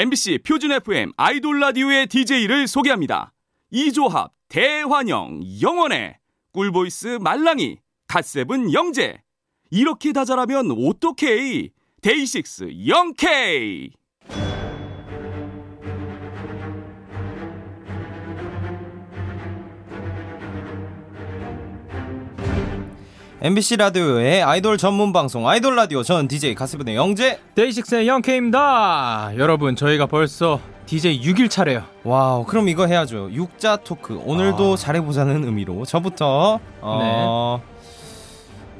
MBC 표준 FM 아이돌 라디오의 DJ를 소개합니다. 이조합, 대환영, 영원해, 꿀보이스 말랑이, 갓세븐 영재. 이렇게 다 잘하면 어떡해 데이식스 영케이! MBC 라디오의 아이돌 전문 방송 아이돌 라디오 전 DJ 갓세븐의 영재 데이식스의 영케이입니다. 여러분 저희가 벌써 DJ 6일 차래요. 와우 그럼 이거 해야죠 육자 토크 오늘도 아. 잘해보자는 의미로 저부터 어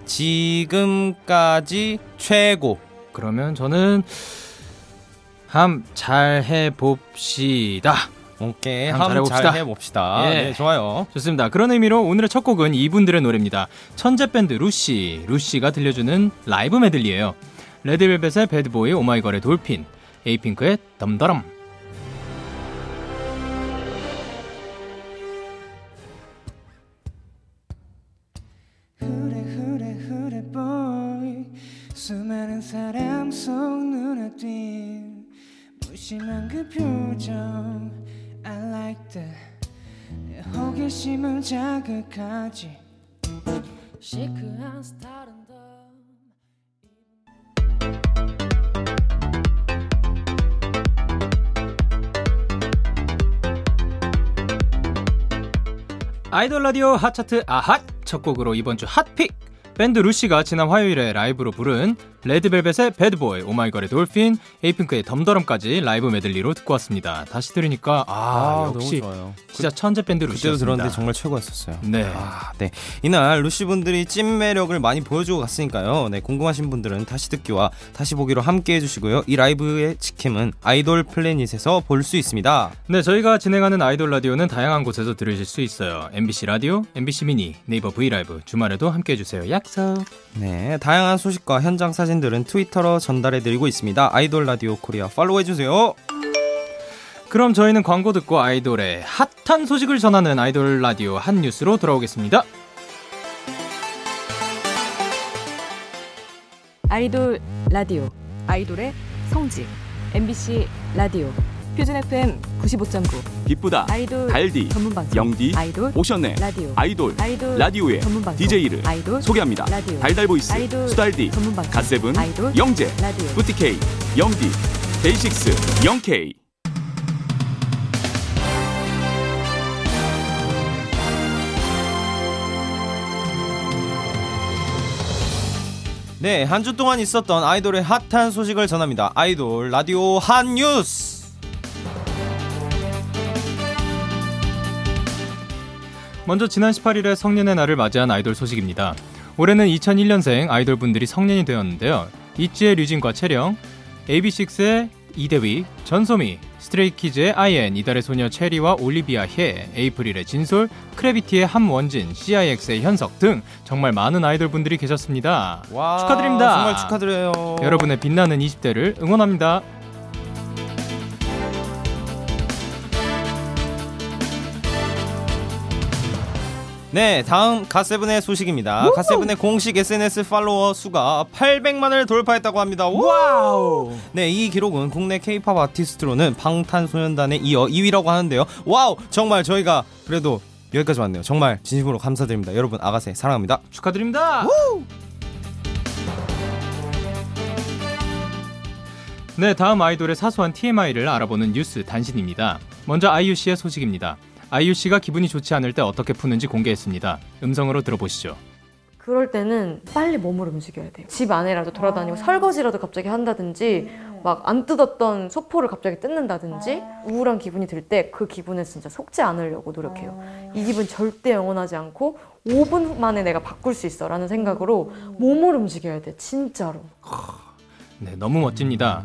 지금까지 최고 그러면 저는 함 잘 해봅시다. 오케이 한번 잘해봅시다. 잘 해봅시다 예. 네 좋아요 좋습니다. 그런 의미로 오늘의 첫 곡은 이분들의 노래입니다. 천재 밴드 루시, 루시가 들려주는 라이브 메들리예요. 레드벨벳의 배드보이, 오마이걸의 돌핀, 에이핑크의 덤더럼. 수많은 사람 속 눈에 띈 무심한 그 표정 like that 내 호기심을 자극하지. 시크한 스타일은 더 아이돌 라디오 핫차트 아핫 첫 곡으로 이번 주 핫픽 밴드 루시가 지난 화요일에 라이브로 부른 레드벨벳의 Bad Boy, 오마이걸의 Dolphin, 에이핑크의 덤더럼까지 라이브 메들리로 듣고 왔습니다. 다시 들으니까 아, 역시 너무 좋아요 진짜 천재 밴드 그때도 루시였습니다. 들었는데 정말 최고였었어요 네. 아, 네. 이날 루시 분들이 찐 매력을 많이 보여주고 갔으니까요. 네, 궁금하신 분들은 다시 듣기와 다시 보기로 함께 해주시고요. 이 라이브의 직캠은 아이돌 플래닛에서 볼 수 있습니다. 네, 저희가 진행하는 아이돌 라디오는 다양한 곳에서 들으실 수 있어요. MBC 라디오, MBC 미니, 네이버 브이라이브 주말에도 함께 해주세요. 약속. 네, 다양한 소식과 현장 사진들은 트위터로 전달해드리고 있습니다. 아이돌 라디오 코리아 팔로우해주세요. 그럼 저희는 광고 듣고 아이돌의 핫한 소식을 전하는 아이돌 라디오 한 뉴스로 돌아오겠습니다. 아이돌 라디오 아이돌의 성지 MBC 라디오 표준 FM 95.9 기쁘다 아이돌 달디 전문 방송 영디 아이돌 오셨네 라디오 아이돌 아이돌 라디오의 전문 방송 DJ를 아이돌 소개합니다. 라디오 달달보이스 아이돌 수달디 전문 방송 갓세븐 아이돌 영재 라디오 부티케이 영디 데이식스 영케이 네, 한 주 동안 있었던 아이돌의 핫한 소식을 전합니다. 아이돌 라디오 한 뉴스. 먼저 지난 18일에 성년의 날을 맞이한 아이돌 소식입니다. 올해는 2001년생 아이돌 분들이 성년이 되었는데요. 있지의 류진과 채령, AB6IX의 이대휘, 전소미, 스트레이키즈의 아이엔, 이달의 소녀 최리와 올리비아 혜, 에이프릴의 진솔, 크래비티의 함원진, CIX의 현석 등 정말 많은 아이돌 분들이 계셨습니다. 와, 축하드립니다. 정말 축하드려요. 여러분의 빛나는 20대를 응원합니다. 네, 다음 갓세븐의 소식입니다. 갓세븐의 공식 SNS 팔로워 수가 800만을 돌파했다고 합니다. wow! 네, 이 기록은 국내 케이팝 아티스트로는 방탄소년단에 이어 2위라고 하는데요. wow! 정말 저희가 그래도 여기까지 왔네요. 정말 진심으로 감사드립니다. 여러분, 아가새 사랑합니다. 축하드립니다. 네, 다음 아이돌의 사소한 TMI를 알아보는 뉴스 단신입니다. 먼저 아이유 씨의 소식입니다. 아이유 씨가 기분이 좋지 않을 때 어떻게 푸는지 공개했습니다. 음성으로 들어보시죠. 그럴 때는 빨리 몸을 움직여야 돼요. 집 안에라도 돌아다니고 설거지라도 갑자기 한다든지 막 안 뜯었던 소포를 갑자기 뜯는다든지 우울한 기분이 들 때 그 기분에 진짜 속지 않으려고 노력해요. 이 기분 절대 영원하지 않고 5분 만에 내가 바꿀 수 있어 라는 생각으로 몸을 움직여야 돼. 진짜로. 네, 너무 멋집니다.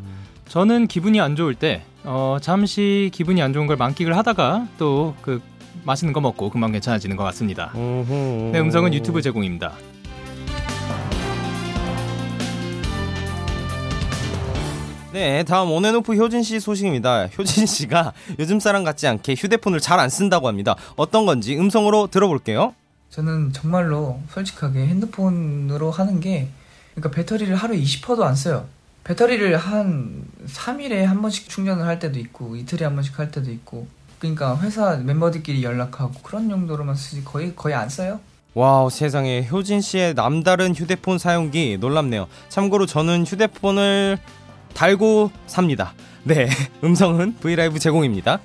저는 기분이 안 좋을 때 어, 잠시 기분이 안 좋은 걸 만끽을 하다가 또 그 맛있는 거 먹고 금방 괜찮아지는 것 같습니다. 네, 음성은 유튜브 제공입니다. 네, 다음 온앤오프 효진 씨 소식입니다. 효진 씨가 요즘 사람 같지 않게 휴대폰을 잘 안 쓴다고 합니다. 어떤 건지 음성으로 들어볼게요. 저는 정말로 솔직하게 핸드폰으로 하는 게 그러니까 배터리를 하루에 20%도 안 써요. 배터리를 한 3일에 한 번씩 충전을 할 때도 있고 이틀에 한 번씩 할 때도 있고 그러니까 회사 멤버들끼리 연락하고 그런 용도로만 쓰지 거의 거의 안 써요. wow 세상에 효진 씨의 남다른 휴대폰 사용기 놀랍네요. 참고로 저는 휴대폰을 달고 삽니다. 네, 음성은 브이라이브 제공입니다.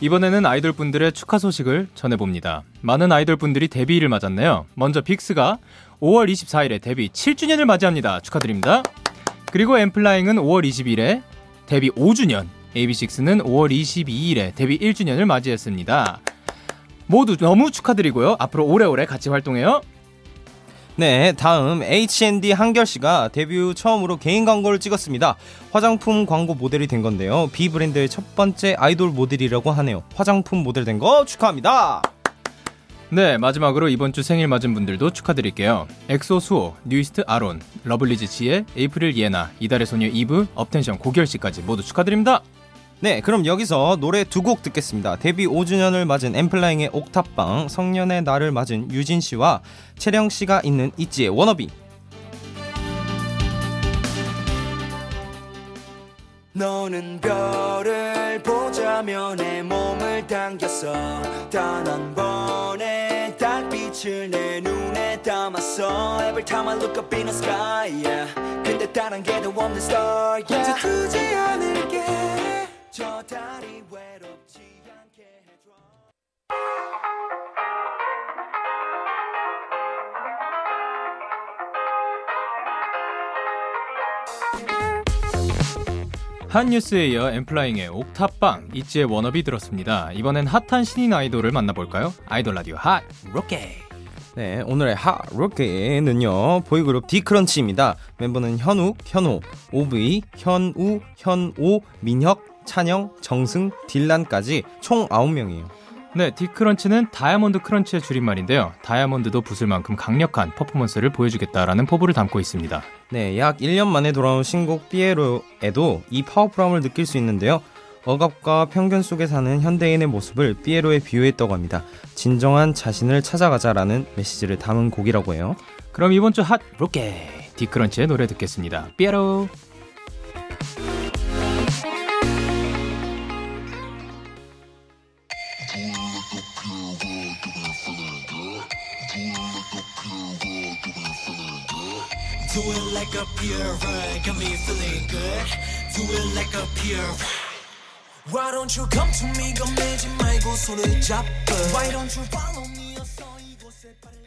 이번에는 아이돌 분들의 축하 소식을 전해봅니다. 많은 아이돌 분들이 데뷔일을 맞았네요. 먼저 빅스가 5월 24일에 데뷔 7주년을 맞이합니다. 축하드립니다. 그리고 엠플라잉은 5월 20일에 데뷔 5주년, AB6IX는 5월 22일에 데뷔 1주년을 맞이했습니다. 모두 너무 축하드리고요. 앞으로 오래오래 같이 활동해요. 네, 다음 H&D 한결 씨가 데뷔 후 처음으로 개인 광고를 찍었습니다. 화장품 광고 모델이 된 건데요. B 브랜드의 첫 번째 아이돌 모델이라고 하네요. 화장품 모델 된 거 축하합니다. 네, 마지막으로 이번 주 생일 맞은 분들도 축하드릴게요. 엑소 수호, 뉴이스트 아론, 러블리즈 지애, 에이프릴 예나, 이달의 소녀 이브, 업텐션 고결 씨까지 모두 축하드립니다. 네, 그럼 여기서 노래 두 곡 듣겠습니다. 데뷔 5주년을 맞은 엔플라잉의 옥탑방, 성년의 날을 맞은 류진 씨와 채령 씨가 있는 있지의 워너비. 너는 별을 보자며 내 몸을 당겼어 단 한 번의 달빛을 내 눈에 담았어 Every time I look up in the sky yeah. 근데 다른 게도 없는 star yeah. 두지 않을게 저 달이 외롭지 않게 해줘 한 뉴스에 이어 엔플라잉의 옥탑방, 있지의 워너비 들었습니다. 이번엔 핫한 신인 아이돌을 만나볼까요? 아이돌 라디오 hot rookie! 네, 오늘의 하 로켓는요 보이그룹 디크런치입니다. 멤버는 현욱, 현호, 오브이, 현우, 현오, 민혁, 찬영, 정승, 딜란까지 총 9명이에요. 네, 디크런치는 다이아몬드 크런치의 줄임말인데요. 다이아몬드도 부술 만큼 강력한 퍼포먼스를 보여주겠다라는 포부를 담고 있습니다. 네, 약 1년 만에 돌아온 신곡 삐에로에도 이 파워풀함을 느낄 수 있는데요. 억압과 편견 속에 사는 현대인의 모습을 삐에로에 비유했다고 합니다. 진정한 자신을 찾아가자라는 메시지를 담은 곡이라고 해요. 그럼 이번 주 핫 로켓! 디크런치의 노래 듣겠습니다. 삐에로! A pure got me feeling good. Do it like a pure Why don't you come to me 겁내지 말고 손을 잡고 Why don't you follow me 어서 이곳에 발을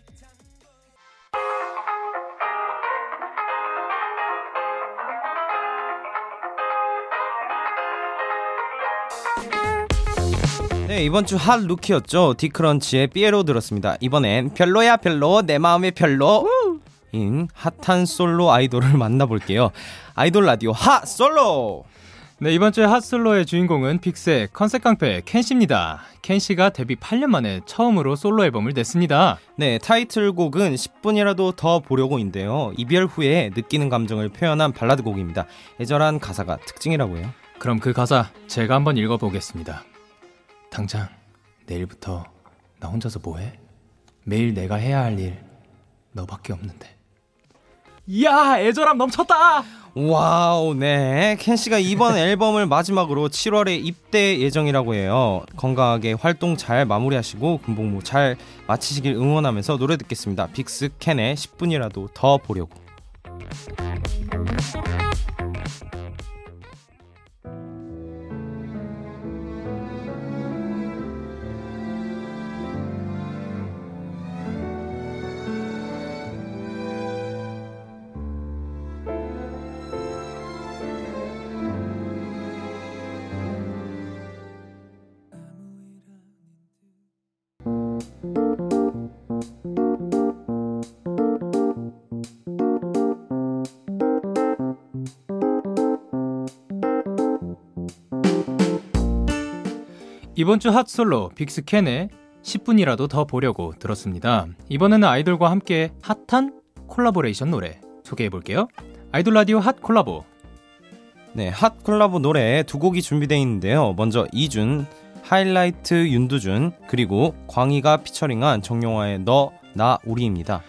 네, 이번 주 핫 루키였죠. 디크런치의 삐에로 들었습니다. 이번엔 별로야 별로 내 마음의 별로 인 핫한 솔로 아이돌을 만나볼게요. 아이돌 라디오 핫 솔로! 네, 이번 주의 핫솔로의 주인공은 빅스의 컨셉 깡패 켄 씨입니다. 켄 씨가 데뷔 8년 만에 처음으로 솔로 앨범을 냈습니다. 네, 타이틀곡은 10분이라도 더 보려고인데요. 이별 후에 느끼는 감정을 표현한 발라드 곡입니다. 애절한 가사가 특징이라고 해요. 그럼 그 가사 제가 한번 읽어보겠습니다. 당장 내일부터 나 혼자서 뭐해? 매일 내가 해야 할 일 너밖에 없는데. 이야 애절함 넘쳤다. wow, 네. 켄 씨가 이번 앨범을 마지막으로 7월에 입대 예정이라고 해요. 건강하게 활동 잘 마무리하시고 군복무 잘 마치시길 응원하면서 노래 듣겠습니다. 빅스 켄의 10분이라도 더 보려고. 이번 주 핫솔로 빅스 켄의 10분이라도 더 보려고 들었습니다. 이번에는 아이돌과 함께 핫한 콜라보레이션 노래 소개해 볼게요. 아이돌 라디오 핫 콜라보. 네, 핫 콜라보 노래 두 곡이 준비되어 있는데요. 먼저 이준, 하이라이트 윤두준, 그리고 광희가 피처링한 정용화의 너 나 우리입니다.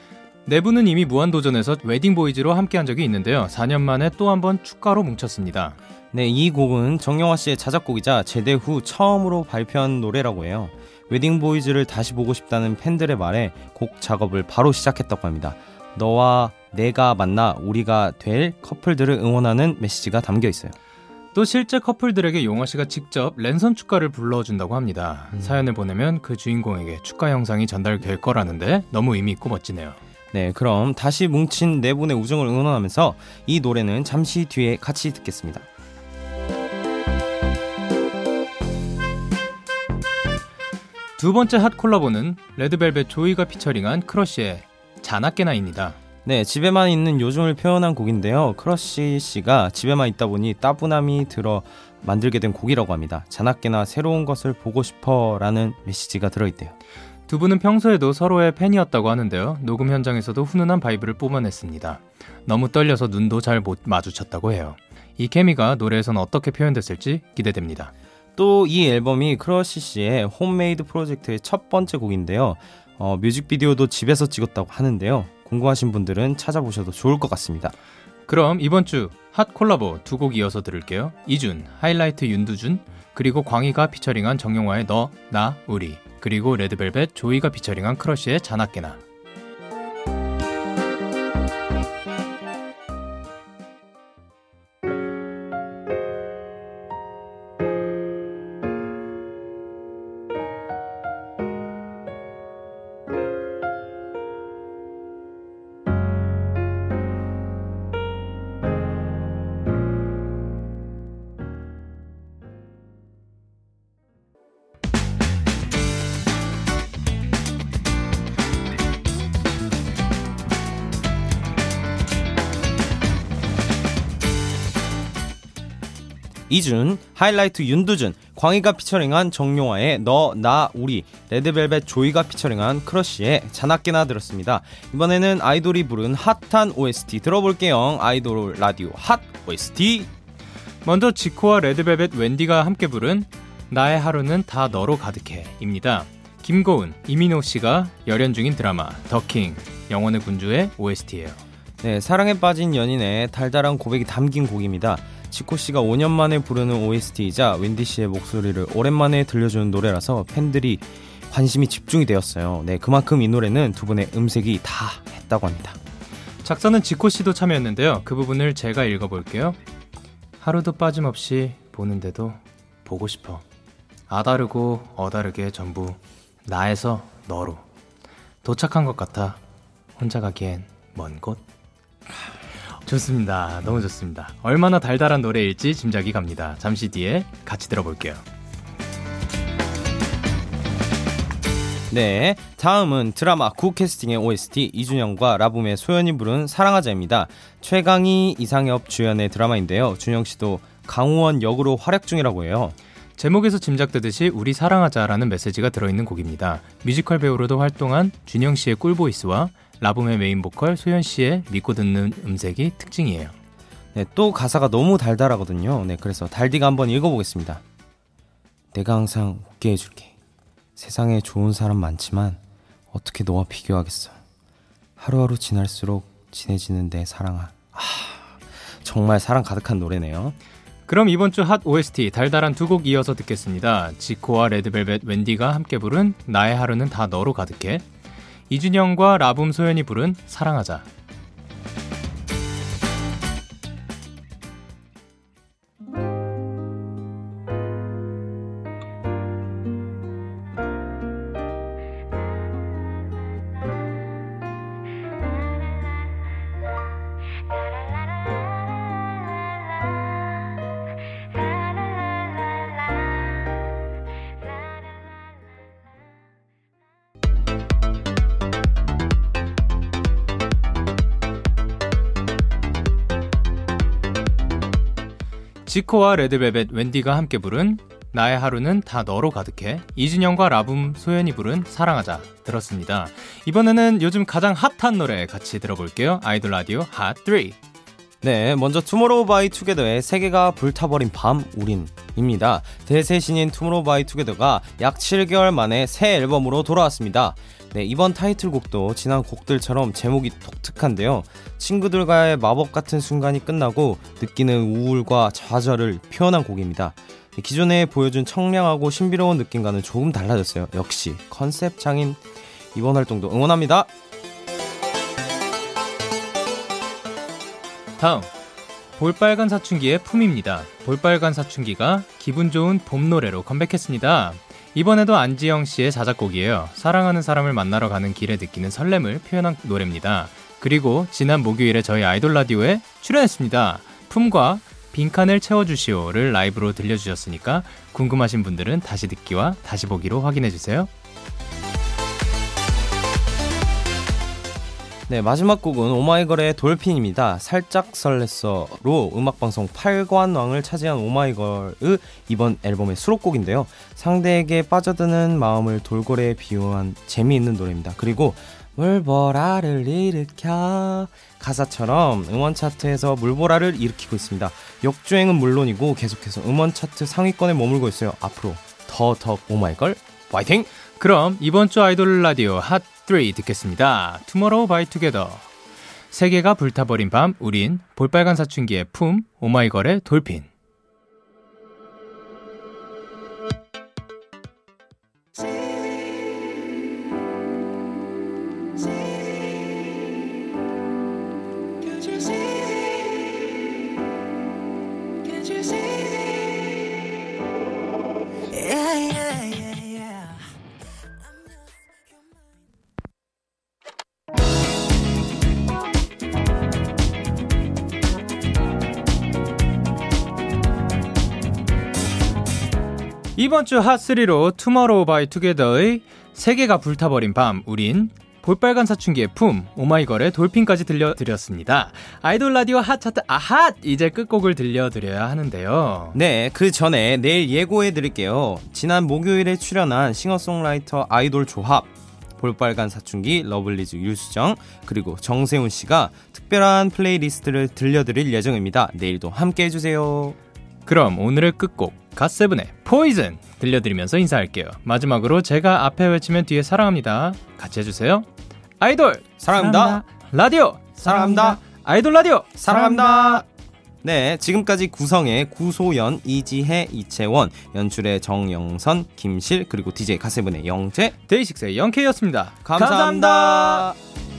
네 분은 이미 무한도전에서 웨딩보이즈로 함께한 적이 있는데요. 4년 만에 또 한 번 축가로 뭉쳤습니다. 네, 이 곡은 정영화 씨의 자작곡이자 제대 후 처음으로 발표한 노래라고 해요. 웨딩보이즈를 다시 보고 싶다는 팬들의 말에 곡 작업을 바로 시작했다고 합니다. 너와 내가 만나 우리가 될 커플들을 응원하는 메시지가 담겨 있어요. 또 실제 커플들에게 용화 씨가 직접 랜선 축가를 불러준다고 합니다. 음. 사연을 보내면 그 주인공에게 축가 영상이 전달될 거라는데 너무 의미 있고 멋지네요. 네, 그럼 다시 뭉친 네 분의 우정을 응원하면서 이 노래는 잠시 뒤에 같이 듣겠습니다. 두 번째 핫 콜라보는 레드벨벳 조이가 피처링한 크러쉬의 자나깨나입니다. 네, 집에만 있는 요즘을 표현한 곡인데요. 크러쉬 씨가 집에만 있다 보니 따분함이 들어 만들게 된 곡이라고 합니다. 자나깨나 새로운 것을 보고 싶어라는 메시지가 들어있대요. 두 분은 평소에도 서로의 팬이었다고 하는데요. 녹음 현장에서도 훈훈한 vibe를 뿜어냈습니다. 너무 떨려서 눈도 잘 못 마주쳤다고 해요. 이 케미가 노래에선 어떻게 표현됐을지 기대됩니다. 또 이 앨범이 크러쉬 씨의 홈메이드 프로젝트의 첫 번째 곡인데요. 어, 뮤직비디오도 집에서 찍었다고 하는데요. 궁금하신 분들은 찾아보셔도 좋을 것 같습니다. 그럼 이번 주 핫 콜라보 두 곡 이어서 들을게요. 이준, 하이라이트 윤두준, 그리고 광희가 피처링한 정용화의 너, 나, 우리, 그리고 레드벨벳 조이가 피처링한 크러쉬의 자나깨나. 이준, 하이라이트 윤두준, 광희가 피처링한 정용화의 너, 나, 우리, 레드벨벳 조이가 피처링한 크러쉬의 자나깨나 들었습니다. 이번에는 아이돌이 부른 핫한 OST 들어볼게요. 아이돌 라디오 핫 OST. 먼저 지코와 레드벨벳 웬디가 함께 부른 나의 하루는 다 너로 가득해입니다. 김고은, 이민호 씨가 열연 중인 드라마 더킹 영원의 군주의 OST예요. 네, 사랑에 빠진 연인의 달달한 고백이 담긴 곡입니다. 지코 씨가 5년 만에 부르는 OST이자 웬디 씨의 목소리를 오랜만에 들려주는 노래라서 팬들이 관심이 집중이 되었어요. 네, 그만큼 이 노래는 두 분의 음색이 다 했다고 합니다. 작사는 지코 씨도 참여했는데요. 그 부분을 제가 읽어볼게요. 하루도 빠짐없이 보는데도 보고 싶어. 아다르고 어다르게 전부 나에서 너로 도착한 것 같아. 혼자 가기엔 먼 곳. 좋습니다. 너무 좋습니다. 얼마나 달달한 노래일지 짐작이 갑니다. 잠시 뒤에 같이 들어볼게요. 네, 다음은 드라마 구 캐스팅의 OST 이준영과 라붐의 소연이 부른 사랑하자입니다. 최강희, 이상엽 주연의 드라마인데요. 준영 씨도 강우원 역으로 활약 중이라고 해요. 제목에서 짐작되듯이 우리 사랑하자라는 메시지가 들어있는 곡입니다. 뮤지컬 배우로도 활동한 준영 씨의 꿀보이스와 라붐의 메인 보컬 소연 씨의 믿고 듣는 음색이 특징이에요. 네, 또 가사가 너무 달달하거든요. 네, 그래서 달디가 한번 읽어보겠습니다. 내가 항상 웃게 해줄게. 세상에 좋은 사람 많지만 어떻게 너와 비교하겠어. 하루하루 지날수록 진해지는 내 사랑아. 아, 정말 사랑 가득한 노래네요. 그럼 이번 주 핫 OST 달달한 두 곡 이어서 듣겠습니다. 지코와 레드벨벳 웬디가 함께 부른 나의 하루는 다 너로 가득해. 이준영과 라붐 소연이 부른 사랑하자. 지코와 레드벨벳 웬디가 함께 부른 나의 하루는 다 너로 가득해 이준영과 라붐 소연이 부른 사랑하자 들었습니다. 이번에는 요즘 가장 핫한 노래 같이 들어볼게요. 아이돌 라디오 핫3 네, 먼저 투모로우 바이 투게더의 세계가 불타버린 밤 우린입니다. 대세 신인 투모로우 바이 투게더가 약 7개월 만에 새 앨범으로 돌아왔습니다. 네, 이번 타이틀곡도 지난 곡들처럼 제목이 독특한데요. 친구들과의 마법 같은 순간이 끝나고 느끼는 우울과 좌절을 표현한 곡입니다. 기존에 보여준 청량하고 신비로운 느낌과는 조금 달라졌어요. 역시 컨셉 장인 이번 활동도 응원합니다. 다음 볼빨간 사춘기의 품입니다. 볼빨간 사춘기가 기분 좋은 봄 노래로 컴백했습니다. 이번에도 안지영 씨의 자작곡이에요. 사랑하는 사람을 만나러 가는 길에 느끼는 설렘을 표현한 노래입니다. 그리고 지난 목요일에 저희 아이돌 라디오에 출연했습니다. 품과 빈칸을 채워주시오를 라이브로 들려주셨으니까 궁금하신 분들은 다시 듣기와 다시 보기로 확인해주세요. 네, 마지막 곡은 오마이걸의 돌핀입니다. 살짝 설렜어로 음악방송 8관왕을 차지한 오마이걸의 이번 앨범의 수록곡인데요. 상대에게 빠져드는 마음을 돌고래에 비유한 재미있는 노래입니다. 그리고 물보라를 일으켜 가사처럼 음원 차트에서 물보라를 일으키고 있습니다. 역주행은 물론이고 계속해서 음원 차트 상위권에 머물고 있어요. 앞으로 더더 오마이걸 파이팅! 그럼 이번 주 아이돌 라디오 핫 3 듣겠습니다. 투모로우 바이 투게더. 세계가 불타버린 밤, 우린 볼빨간 사춘기의 품, 오마이걸의 돌핀. 이번 주 Hot3로 투머로우 바이 투게더의 세계가 불타버린 밤 우린 볼빨간 사춘기의 품 오마이걸의 돌핀까지 들려드렸습니다. 아이돌 라디오 Hot차트 아핫 이제 끝곡을 들려드려야 하는데요. 네, 그 전에 내일 예고해 드릴게요. 지난 목요일에 출연한 싱어송라이터 아이돌 조합 볼빨간 사춘기, 러블리즈 유수정, 그리고 정세운 씨가 특별한 플레이리스트를 들려드릴 예정입니다. 내일도 함께 해주세요. 그럼 오늘의 끝곡 갓세븐의 포이즌 들려드리면서 인사할게요. 마지막으로 제가 앞에 외치면 뒤에 사랑합니다. 같이 해주세요. 아이돌 사랑합니다. 사랑합니다. 라디오 사랑합니다. 아이돌 라디오 사랑합니다. 네, 지금까지 구성의 구소연, 이지혜, 이채원, 연출의 정영선, 김실, 그리고 DJ 가세븐의 영재, 데이식스의 영케이였습니다 감사합니다. 감사합니다.